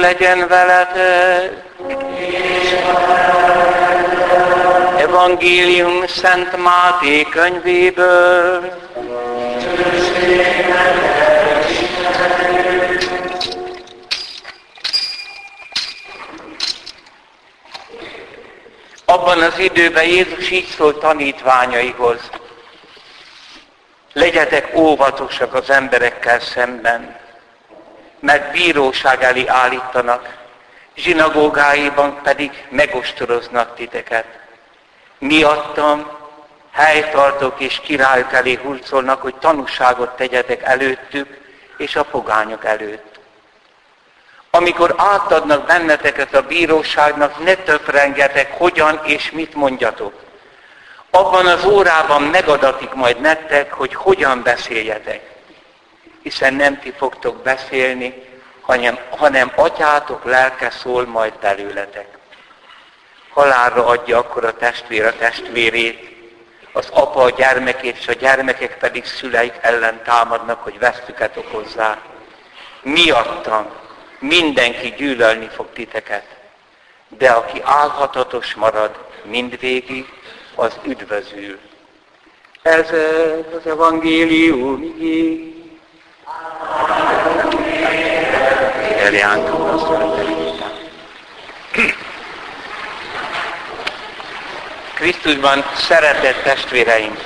Legyen veletek. Evangélium Szent Máté könyvéből. Abban az időben Jézus így szólt tanítványaihoz. Legyetek óvatosak az emberekkel szemben, mert bíróság elé állítanak, zsinagógáiban pedig megostoroznak titeket. Miattam helytartok és királyok elé hurcolnak, hogy tanúságot tegyetek előttük és a pogányok előtt. Amikor átadnak benneteket a bíróságnak, ne töprengetek, hogyan és mit mondjatok. Abban az órában megadatik majd nektek, hogy hogyan beszéljetek. Hiszen nem ti fogtok beszélni, hanem, hanem atyátok lelke szól majd belőletek. Halálra adja akkor a testvér a testvérét, az apa a gyermekét, és a gyermekek pedig szüleik ellen támadnak, hogy vesztüket okozzák. Miattam mindenki gyűlölni fog titeket, de aki álhatatos marad mindvégig, az üdvözül. Ez az evangélium igény. Eljántom azt Krisztusban szeretett testvéreim!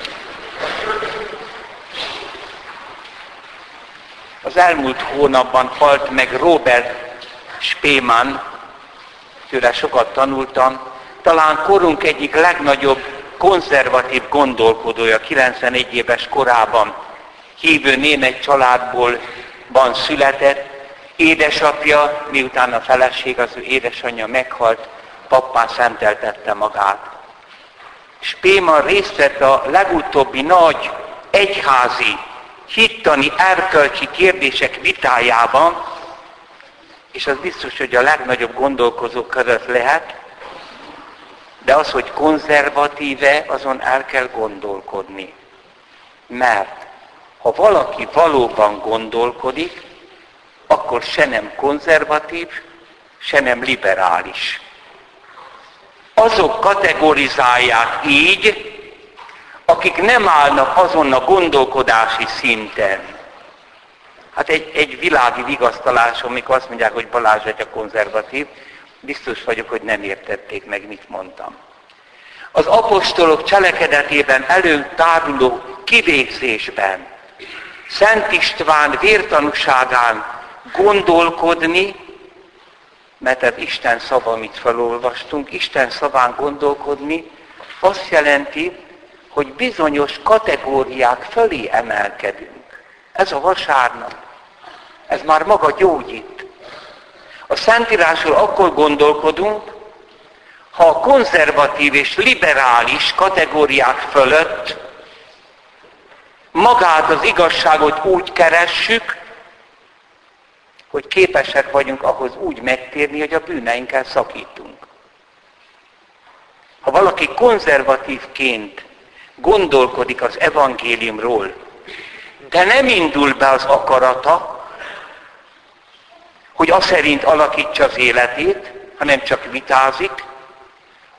Az elmúlt hónapban halt meg Robert Spéman, tőle sokat tanultam, talán korunk egyik legnagyobb konzervatív gondolkodója 91 éves korában. Hívő német családból van született, édesapja, miután a feleség, az ő édesanyja meghalt, pappá szenteltette magát. Spéman részt vett a legutóbbi nagy egyházi, hittani, erkölcsi kérdések vitájában, és az biztos, hogy a legnagyobb gondolkozók között lehet, de az, hogy konzervatíve, azon el kell gondolkodni. Mert ha valaki valóban gondolkodik, akkor se nem konzervatív, se nem liberális. Azok kategorizálják így, akik nem állnak azon a gondolkodási szinten. Hát egy, egy világi vigasztalás, amikor azt mondják, hogy Balázs a konzervatív, biztos vagyok, hogy nem értették meg, mit mondtam. Az apostolok cselekedetében előtáruló kivégzésben, Szent István vértanúságán gondolkodni, mert ez Isten szava, amit felolvastunk, Isten szaván gondolkodni, azt jelenti, hogy bizonyos kategóriák fölé emelkedünk. Ez a vasárnap. Ez már maga gyógyít. A Szentírásról akkor gondolkodunk, ha a konzervatív és liberális kategóriák fölött magát az igazságot úgy keressük, hogy képesek vagyunk ahhoz úgy megtérni, hogy a bűneinkkel szakítunk. Ha valaki konzervatívként gondolkodik az evangéliumról, de nem indul be az akarata, hogy az szerint alakítsa az életét, hanem csak vitázik,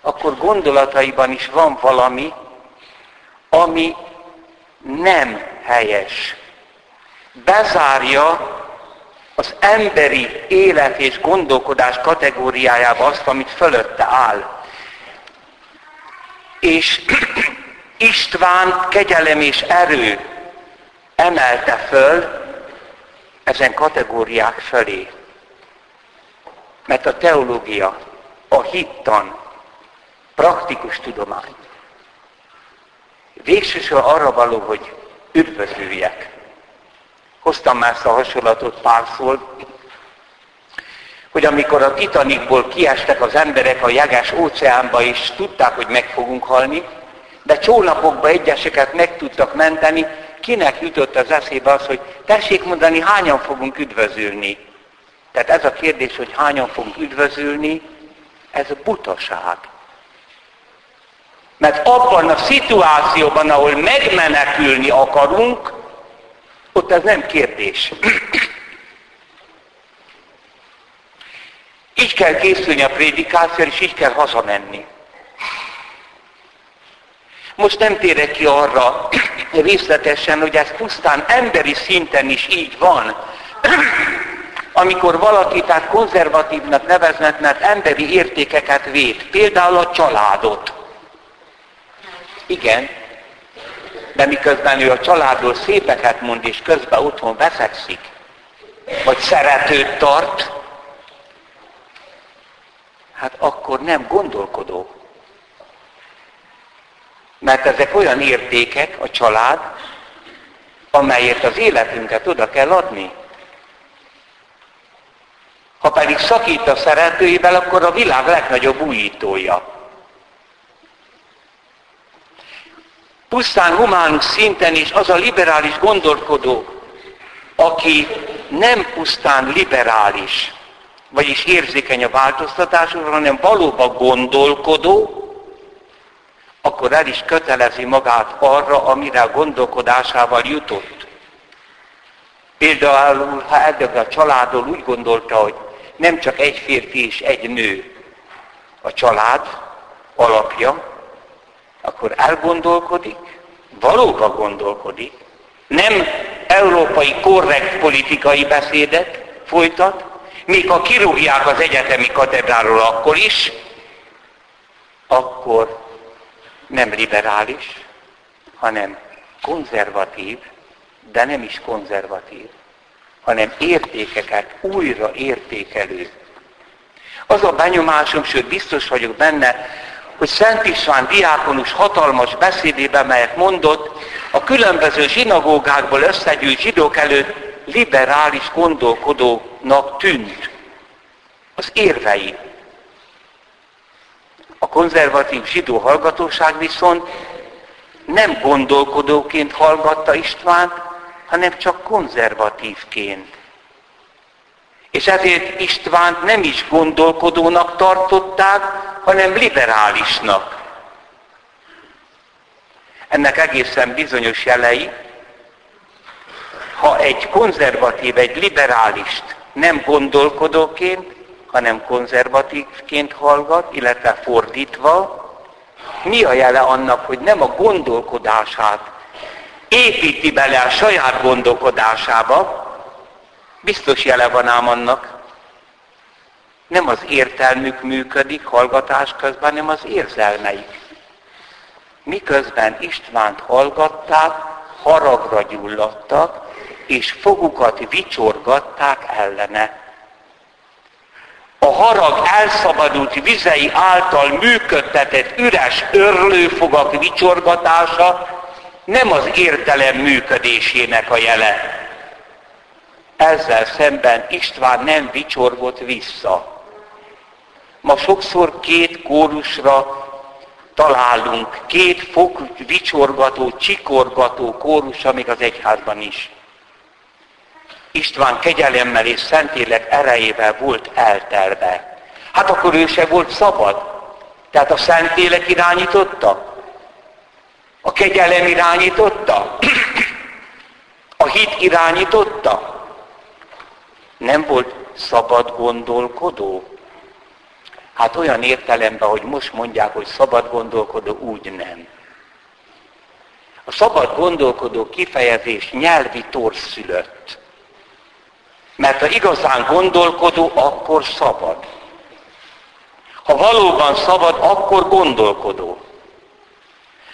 akkor gondolataiban is van valami, ami nem helyes. Bezárja az emberi élet és gondolkodás kategóriájába azt, amit fölötte áll. És István kegyelem és erő emelte föl ezen kategóriák felé. Mert a teológia, a hittan, praktikus tudomány. Végsősorban arra való, hogy üdvözüljek. Hoztam már ezt a hasonlatot párszor, hogy amikor a Titanicból kiestek az emberek a jeges óceánba, és tudták, hogy meg fogunk halni, De csónapokba egyeseket meg tudtak menteni, kinek jutott az eszébe az, hogy tessék mondani, hányan fogunk üdvözülni. Tehát ez a kérdés, hogy hányan fogunk üdvözülni, ez butaság. Mert abban a szituációban, ahol megmenekülni akarunk, ott ez nem kérdés. így kell készülni a prédikációra, és így kell hazamenni. Most nem térek ki arra részletesen, hogy ez pusztán emberi szinten is így van. Amikor valaki tehát konzervatívnak neveznek, mert emberi értékeket véd, például a családot. Igen, de miközben ő a családról szépeket mond, és közben otthon veszekszik, vagy szeretőt tart, hát akkor nem gondolkodó. Mert ezek olyan értékek, a család, amelyet az életünket oda kell adni. Ha pedig szakít a szeretőivel, akkor a világ legnagyobb újítója. Pusztán humánus szinten is az a liberális gondolkodó, aki nem pusztán liberális, vagyis érzékeny a változtatásokra, hanem valóban gondolkodó, akkor el is kötelezi magát arra, amire a gondolkodásával jutott. Például, ha ebből a családról úgy gondolta, hogy nem csak egy férfi és egy nő a család alapja, akkor elgondolkodik, valóban gondolkodik, nem európai korrekt politikai beszédet folytat, még ha kirúgják az egyetemi katedráról akkor is, akkor nem liberális, hanem konzervatív, de nem is konzervatív, hanem értékeket újra értékelő. Az a benyomásom, sőt biztos vagyok benne, hogy Szent István diákonus hatalmas beszédében, melyet mondott, a különböző zsinagógákból összegyűjt zsidók előtt liberális gondolkodónak tűnt. Az érvei. A konzervatív zsidó hallgatóság viszont nem gondolkodóként hallgatta Istvánt, hanem csak konzervatívként. És ezért Istvánt nem is gondolkodónak tartották, hanem liberálisnak. Ennek egészen bizonyos jelei, ha egy konzervatív, egy liberálist nem gondolkodóként, hanem konzervatívként hallgat, illetve fordítva, mi a jele annak, hogy nem a gondolkodását építi bele a saját gondolkodásába, biztos jele van ám annak, nem az értelmük működik hallgatás közben, hanem az érzelmeik. Miközben Istvánt hallgatták, haragra gyulladtak, és fogukat vicsorgatták ellene. A harag elszabadult vizei által működtetett üres örlőfogak vicsorgatása nem az értelem működésének a jele. Ezzel szemben István nem vicsorgott vissza. Ma sokszor két kórusra találunk, két fok vicsorgató, csikorgató kórus, amíg az egyházban is. István kegyelemmel és szentélek erejével volt eltelve. Hát akkor ő se volt szabad. Tehát a szentélek irányította? A kegyelem irányította? A hit irányította? Nem volt szabad gondolkodó? Hát olyan értelemben, hogy most mondják, hogy szabad gondolkodó, úgy nem. A szabad gondolkodó kifejezés nyelvi torszülött. Mert ha igazán gondolkodó, akkor szabad. Ha valóban szabad, akkor gondolkodó.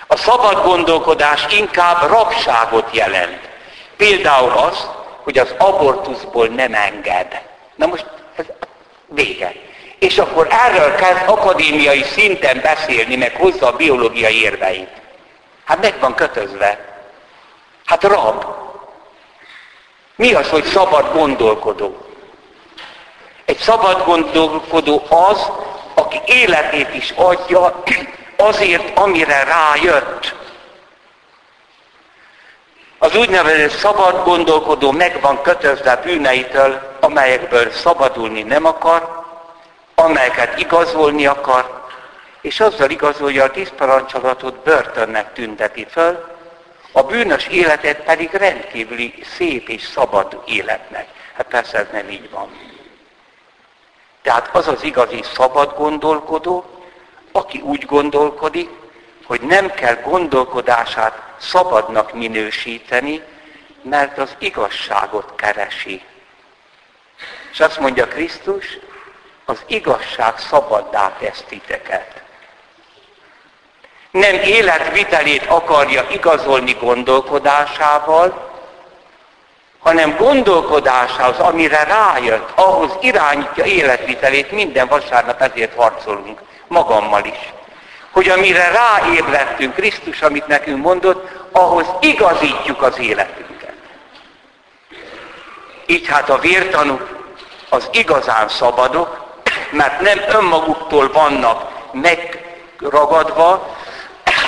A szabad gondolkodás inkább rabságot jelent. Például az, hogy az abortuszból nem enged. Na most ez vége. És akkor erről kezd akadémiai szinten beszélni, meg hozza a biológiai érveit. Hát meg van kötözve. Hát rab. Mi az, hogy szabad gondolkodó? Egy szabad gondolkodó az, aki életét is adja azért, amire rájött. Az úgynevezett szabad gondolkodó meg van kötözve bűneitől, amelyekből szabadulni nem akar, amelyeket igazolni akar, és azzal igazolja a tíz parancsolatot börtönnek tünteti föl, a bűnös életet pedig rendkívüli szép és szabad életnek. Hát persze ez nem így van. Tehát az az igazi szabad gondolkodó, aki úgy gondolkodik, hogy nem kell gondolkodását szabadnak minősíteni, mert az igazságot keresi. És azt mondja Krisztus, az igazság szabaddá tesz titeket. Nem életvitelét akarja igazolni gondolkodásával, hanem gondolkodásához, amire rájött, ahhoz irányítja életvitelét, minden vasárnap ezért harcolunk, magammal is. Hogy amire ráébredtünk, Krisztus, amit nekünk mondott, ahhoz igazítjuk az életünket. Így hát a vértanúk az igazán szabadok, mert nem önmaguktól vannak megragadva,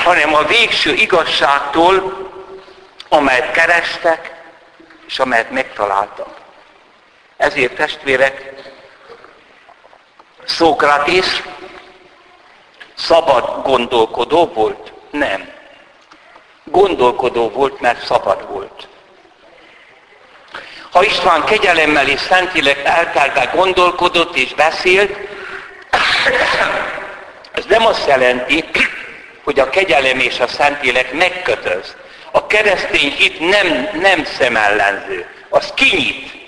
hanem a végső igazságtól, amelyet kerestek, és amelyet megtaláltak. Ezért testvérek, Szókratész szabad gondolkodó volt? Nem. Gondolkodó volt, mert szabad volt. Ha István kegyelemmel és szentileg eltelve gondolkodott és beszélt, ez nem azt jelenti, hogy a kegyelem és a szentélek megkötöz. A keresztény hit nem, nem szemellenző, az kinyit.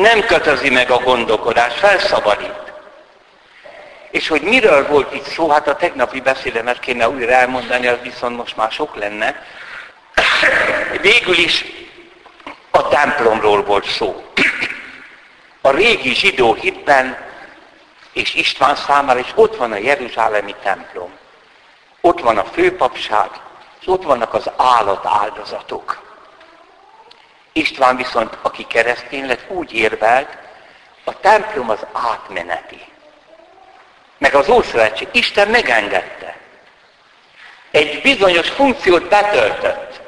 Nem kötözi meg a gondolkodás, felszabadít. És hogy miről volt itt szó, hát a tegnapi beszédemet kéne újra elmondani, az viszont most már sok lenne. Végül is a templomról volt szó. A régi zsidó hitben és István számára is ott van a Jeruzsálemi templom. Ott van a főpapság, és ott vannak az állat áldozatok. István viszont, aki keresztény lett, úgy érvelt, a templom az átmeneti. Meg az Ószövetség, Isten megengedte. Egy bizonyos funkciót betöltött.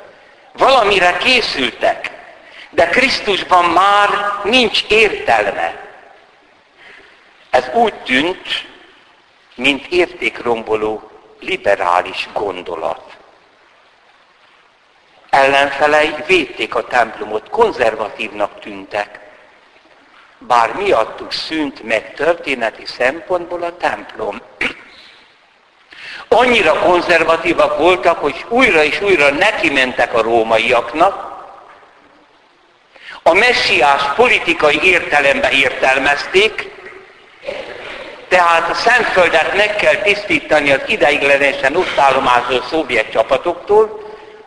Valamire készültek. De Krisztusban már nincs értelme. Ez úgy tűnt, mint értékromboló liberális gondolat. Ellenfelei védték a templomot, konzervatívnak tűntek. Bár miattuk szűnt meg történeti szempontból a templom. Annyira konzervatívak voltak, hogy újra és újra neki mentek a rómaiaknak, a messiás politikai értelembe értelmezték, tehát a Szentföldet meg kell tisztítani az ideiglenesen ott állomázó szovjet csapatoktól,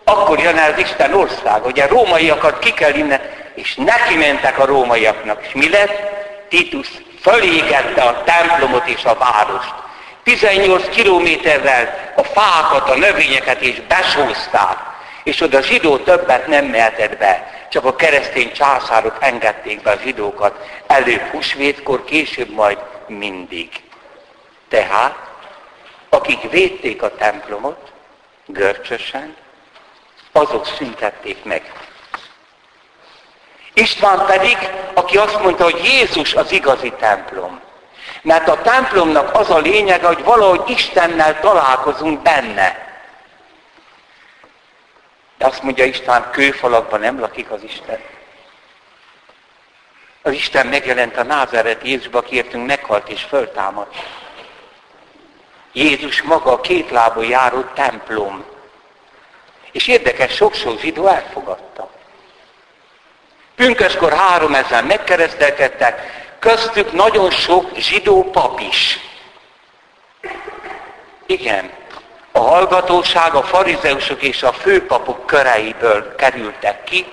akkor jön el az Isten ország. Ugye rómaiakat ki kell innen, és neki mentek a rómaiaknak. És mi lett? Titus fölégette a templomot és a várost. 18 kilométerrel a fákat, a növényeket is besózták, és oda zsidó többet nem mehetett be. Csak a keresztény császárok engedték be a zsidókat előbb húsvétkor, később majd mindig. Tehát, akik védték a templomot görcsösen, azok szüntették meg. István pedig, aki azt mondta, hogy Jézus az igazi templom. Mert a templomnak az a lényege, hogy valahogy Istennel találkozunk benne. De azt mondja István, kőfalakban nem lakik az Isten. Az Isten megjelent a názeret Jézusba, kértünk, meghalt és föltámadt. Jézus maga a két lábú járó templom. És érdekes, sok-sok zsidó elfogadta. Pünköskor három ezer megkeresztelkedtek, köztük nagyon sok zsidó pap is. Igen, a hallgatóság, a farizeusok és a főpapok köreiből kerültek ki,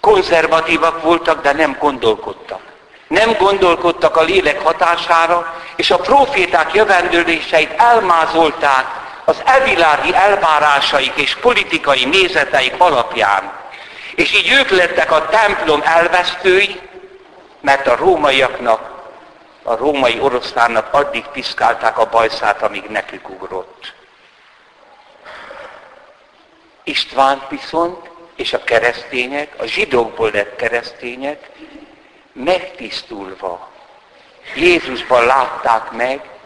konzervatívak voltak, de nem gondolkodtak. Nem gondolkodtak a lélek hatására, és a proféták jövendőléseit elmázolták az evilági elvárásaik és politikai nézeteik alapján. És így ők lettek a templom elvesztői, mert a rómaiaknak a római oroszlánnak addig piszkálták a bajszát, amíg nekük ugrott. István viszont, és a keresztények, a zsidókból lett keresztények, megtisztulva Jézusban látták meg,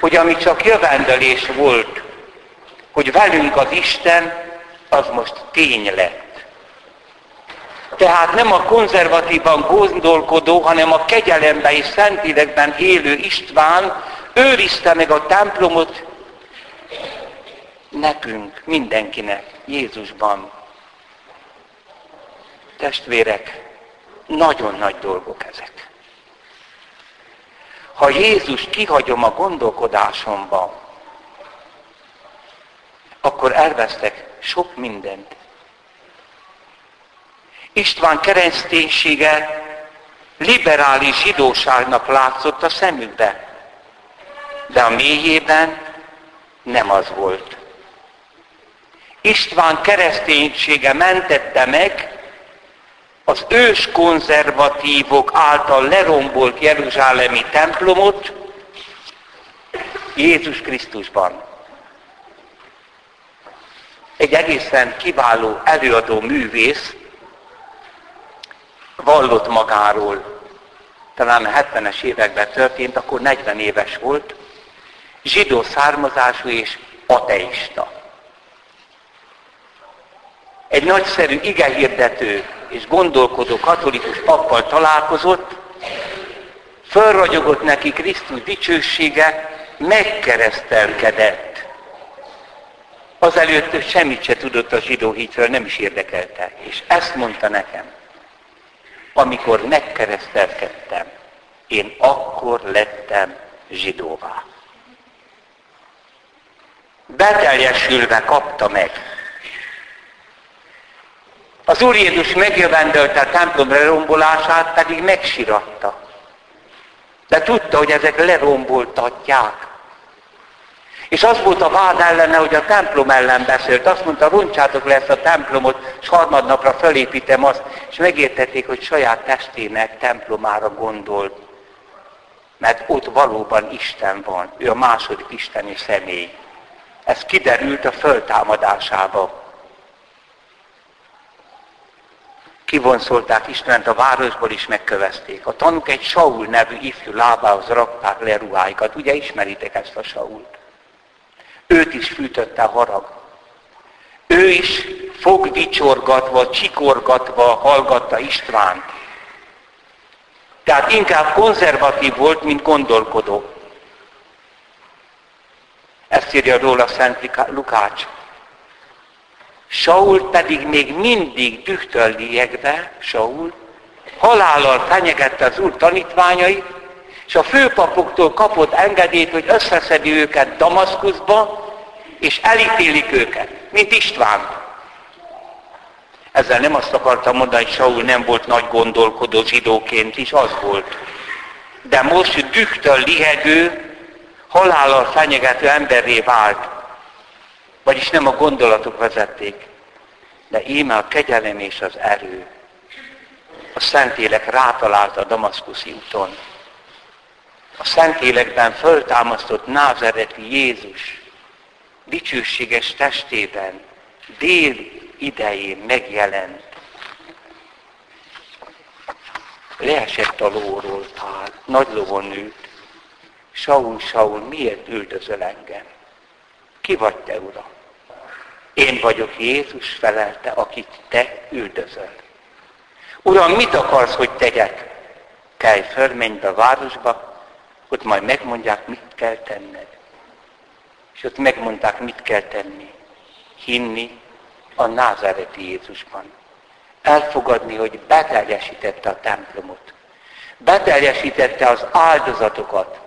hogy ami csak jövendőlés volt, hogy velünk az Isten, az most tény lett. Tehát nem a konzervatívan gondolkodó, hanem a kegyelemben és szentélekben élő István őrizte meg a templomot nekünk, mindenkinek, Jézusban. Testvérek, nagyon nagy dolgok ezek. Ha Jézus kihagyom a gondolkodásomba, akkor elvesztek sok mindent. István kereszténysége liberális zsidóságnak látszott a szemükbe, de a mélyében nem az volt. István kereszténysége mentette meg az ős konzervatívok által lerombolt Jeruzsálemi templomot Jézus Krisztusban. Egy egészen kiváló előadó művész vallott magáról, talán a 70-es években történt, akkor 40 éves volt, zsidó származású és ateista. Egy nagyszerű igehirdető és gondolkodó katolikus pappal találkozott, fölragyogott neki Krisztus dicsősége, megkeresztelkedett. Azelőtt semmit se tudott a zsidó hitről, nem is érdekelte. És ezt mondta nekem, amikor megkeresztelkedtem, én akkor lettem zsidóvá. Beteljesülve kapta meg az Úr Jézus megjövendölte a templom lerombolását, pedig megsiratta. De tudta, hogy ezek leromboltatják. És az volt a vád ellene, hogy a templom ellen beszélt. Azt mondta, roncsátok le ezt a templomot, és harmadnapra felépítem azt. És megértették, hogy saját testének templomára gondolt. Mert ott valóban Isten van. Ő a második isteni személy. Ez kiderült a föltámadásába. Kivonszolták Istent a városból is megkövezték. A tanuk egy Saul nevű ifjú lábához rakták le ruháikat. Ugye ismeritek ezt a Sault? Őt is fűtötte a harag. Ő is fogdicsorgatva, csikorgatva hallgatta Istvánt. Tehát inkább konzervatív volt, mint gondolkodó. Ezt írja róla Szent Lukács. Saul pedig még mindig liegve, Saul, halállal fenyegette az úr tanítványait, és a főpapoktól kapott engedélyt, hogy összeszedi őket Damaszkuszba, és elítélik őket, mint István. Ezzel nem azt akartam mondani, hogy Saul nem volt nagy gondolkodó zsidóként is, az volt. De most dühtől lihegő, halállal fenyegető emberré vált. Vagyis nem a gondolatok vezették, de íme a kegyelem és az erő. A Szentélek rátalált a Damaszkuszi úton. A Szentélekben föltámasztott názereti Jézus dicsőséges testében dél idején megjelent. Leesett a lóról Pál, nagy lovon nőtt. Saul, Saul, miért üldözöl engem? Ki vagy te, Uram? Én vagyok Jézus felelte, akit te üldözöl. Uram, mit akarsz, hogy tegyek? Kelj föl, menj be a városba, ott majd megmondják, mit kell tenned. És ott megmondták, mit kell tenni. Hinni a názáreti Jézusban. Elfogadni, hogy beteljesítette a templomot. Beteljesítette az áldozatokat.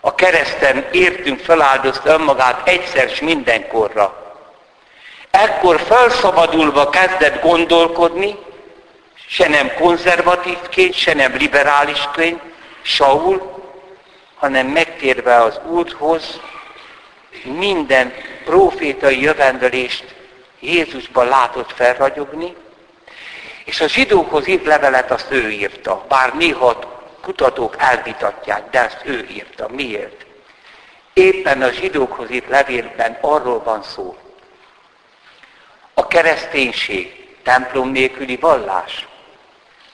A kereszten értünk feláldozta önmagát egyszer s mindenkorra Ekkor felszabadulva kezdett gondolkodni, se nem konzervatívként, se nem liberálisként, Saul, hanem megtérve az úthoz, minden profétai jövendőlést Jézusban látott felragyogni, és a zsidókhoz írt levelet azt ő írta, bár néha kutatók elvitatják, de ezt ő írta. Miért? Éppen a zsidókhoz itt levélben arról van szó. A kereszténység templom nélküli vallás,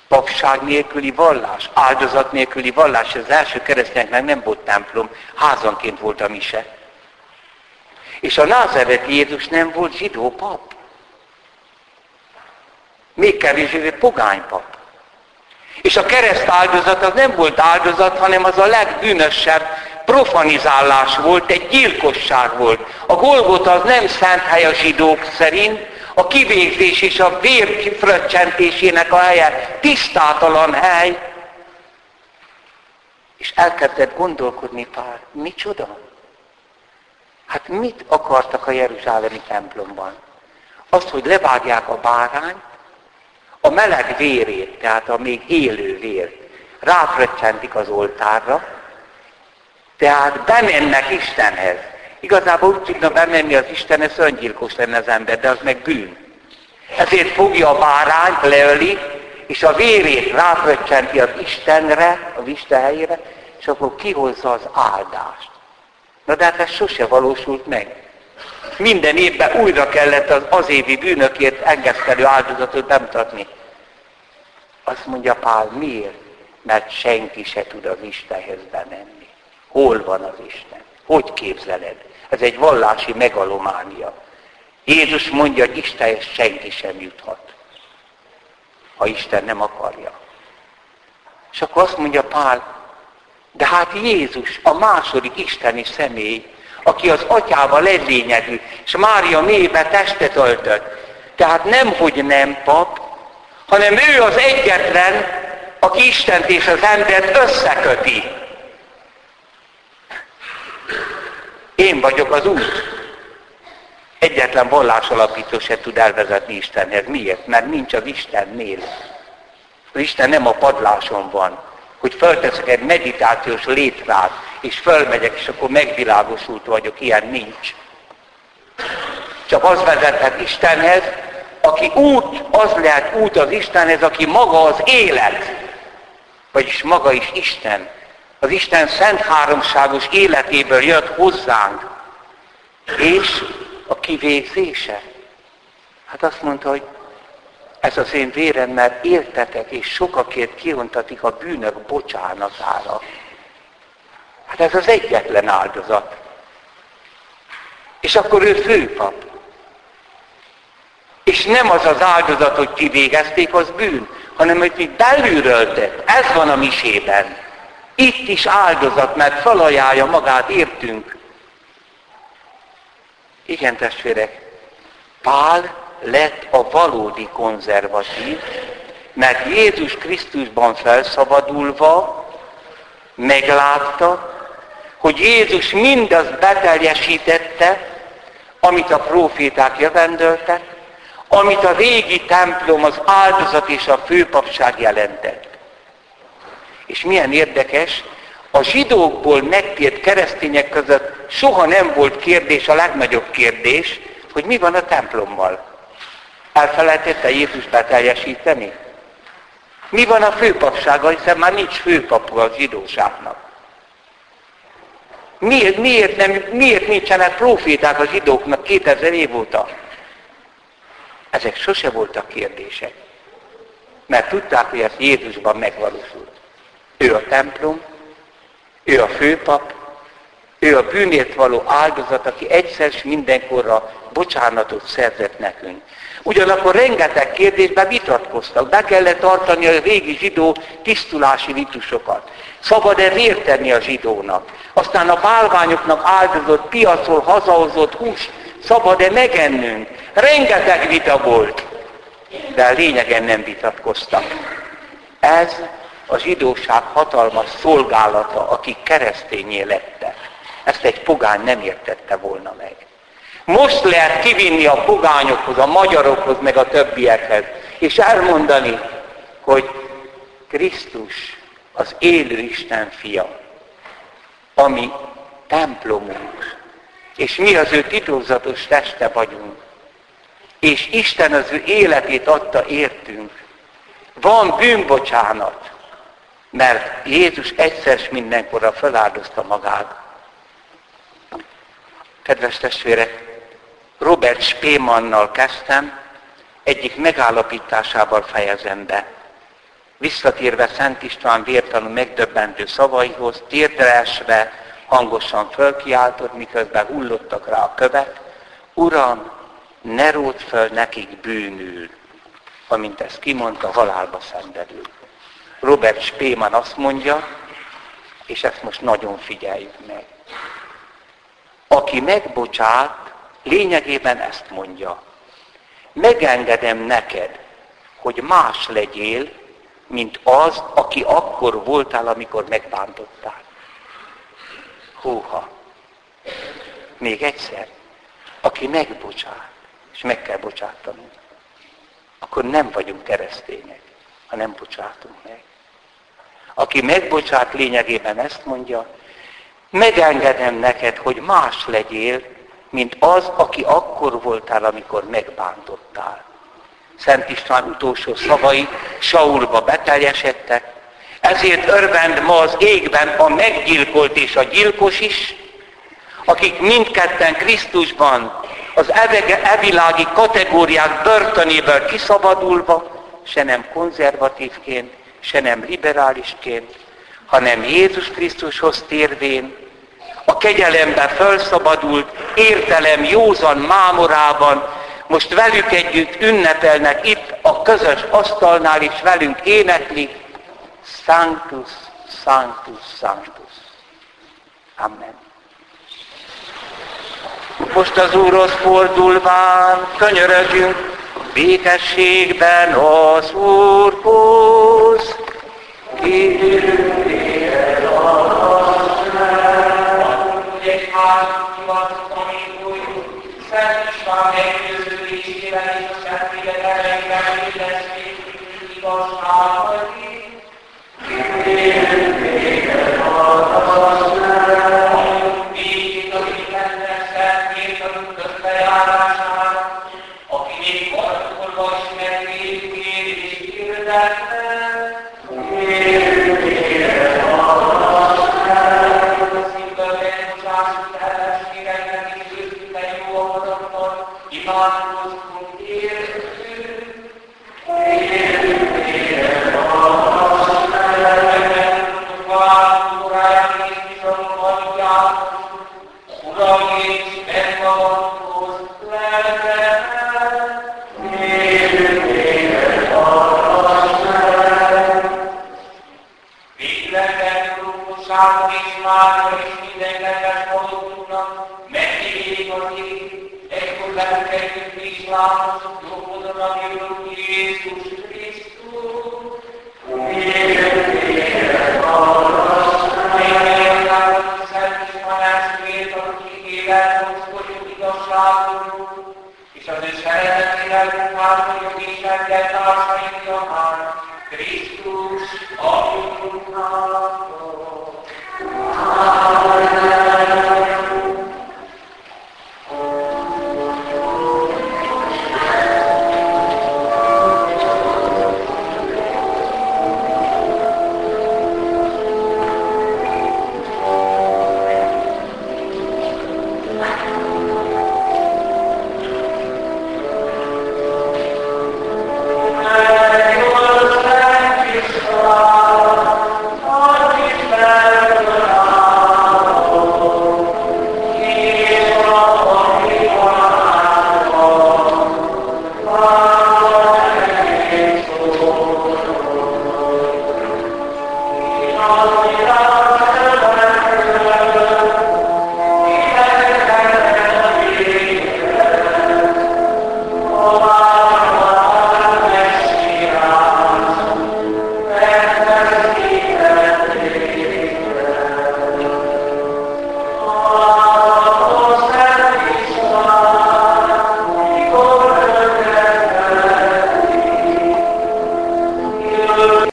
papság nélküli vallás, áldozat nélküli vallás. Az első keresztényeknek nem volt templom, házanként volt a mise. És a názereti Jézus nem volt zsidó pap. Még kevésbé pogány pap. És a kereszt áldozat az nem volt áldozat, hanem az a legbűnösebb profanizálás volt, egy gyilkosság volt. A Golgota az nem szent hely a zsidók szerint, a kivégzés és a vér kifröccsentésének a helye tisztátalan hely. És elkezdett gondolkodni pár, micsoda? Hát mit akartak a Jeruzsálemi templomban? Azt, hogy levágják a bárányt, a meleg vérét, tehát a még élő vért, ráfröccsentik az oltárra, tehát bemennek Istenhez. Igazából úgy tudna bemenni az Istenhez, öngyilkos lenne az ember, de az meg bűn. Ezért fogja a bárányt, leöli, és a vérét ráfröccsenti az Istenre, az Isten helyére, és akkor kihozza az áldást. Na de hát ez sose valósult meg. Minden évben újra kellett az az évi bűnökért engesztelő áldozatot bemutatni. Azt mondja Pál, miért? Mert senki se tud az Istenhez bemenni. Hol van az Isten? Hogy képzeled? Ez egy vallási megalománia. Jézus mondja, hogy Istenhez senki sem juthat, ha Isten nem akarja. És akkor azt mondja Pál, de hát Jézus, a második isteni személy, aki az atyával egy lényegű, és Mária mélybe testet öltött. Tehát nem, hogy nem pap, hanem ő az egyetlen, aki Istent és az embert összeköti. Én vagyok az út. Egyetlen alapító se tud elvezetni Istenhez. Miért? Mert nincs az Istennél. Az Isten nem a padláson van, hogy fölteszek egy meditációs létrát, és fölmegyek, és akkor megvilágosult vagyok, ilyen nincs. Csak az vezethet Istenhez, aki út, az lehet út az Istenhez, aki maga az élet, vagyis maga is Isten. Az Isten szent háromságos életéből jött hozzánk. És a kivégzése. Hát azt mondta, hogy ez az én vérem, mert értetek, és sokakért kiontatik a bűnök bocsánatára. Hát ez az egyetlen áldozat. És akkor ő főpap. És nem az az áldozat, hogy kivégezték, az bűn, hanem hogy itt belülről tett. Ez van a misében. Itt is áldozat, mert felajánlja magát, értünk. Igen, testvérek, Pál lett a valódi konzervatív, mert Jézus Krisztusban felszabadulva meglátta, hogy Jézus mindazt beteljesítette, amit a proféták jövendöltek, amit a régi templom, az áldozat és a főpapság jelentett. És milyen érdekes, a zsidókból megtért keresztények között soha nem volt kérdés, a legnagyobb kérdés, hogy mi van a templommal. Elfelejtette Jézus beteljesíteni? Mi van a főpapsága, hiszen már nincs főpap a zsidóságnak. Miért, miért, nem, miért nincsenek proféták a zsidóknak 2000 év óta? Ezek sose voltak kérdések. Mert tudták, hogy ez Jézusban megvalósult. Ő a templom, ő a főpap, ő a bűnért való áldozat, aki egyszer mindenkorra bocsánatot szerzett nekünk. Ugyanakkor rengeteg kérdésben vitatkoztak. Be kellett tartani a régi zsidó tisztulási ritusokat. Szabad-e vért tenni a zsidónak? Aztán a bálványoknak áldozott, piacról hazahozott hús, szabad-e megennünk? Rengeteg vita volt, de a lényegen nem vitatkoztak. Ez a zsidóság hatalmas szolgálata, akik keresztényé lettek. Ezt egy pogány nem értette volna meg. Most lehet kivinni a pogányokhoz, a magyarokhoz, meg a többiekhez, és elmondani, hogy Krisztus az élő Isten fia, ami templomunk, és mi az ő titokzatos teste vagyunk, és Isten az ő életét adta értünk. Van bűnbocsánat, Mert Jézus egyszer mindenkorra feláldozta magát. Kedves testvérek, Robert Spémannal kezdtem, egyik megállapításával fejezem be. Visszatérve Szent István vértanú megdöbbentő szavaihoz, térdre hangosan fölkiáltott, miközben hullottak rá a kövek, Uram, ne ród föl nekik bűnül, amint ezt kimondta, halálba szenvedül. Robert Spéman azt mondja, és ezt most nagyon figyeljük meg. Aki megbocsát, lényegében ezt mondja. Megengedem neked, hogy más legyél, mint az, aki akkor voltál, amikor megbántottál. Húha! Még egyszer, aki megbocsát, és meg kell bocsátanunk, akkor nem vagyunk keresztények, ha nem bocsátunk meg. Aki megbocsát lényegében ezt mondja, megengedem neked, hogy más legyél, mint az, aki akkor voltál, amikor megbántottál. Szent István utolsó szavai Saulba beteljesedtek, ezért örvend ma az égben a meggyilkolt és a gyilkos is, akik mindketten Krisztusban az evilági kategóriák börtönéből kiszabadulva, se nem konzervatívként, se nem liberálisként, hanem Jézus Krisztushoz térvén, a kegyelembe felszabadult, értelem józan mámorában, most velük együtt ünnepelnek itt a közös asztalnál, és velünk éneklik, Sanctus, Sanctus, Sanctus. Amen. Most az Úrhoz fordulván könyörögjünk békességben az Úrhoz.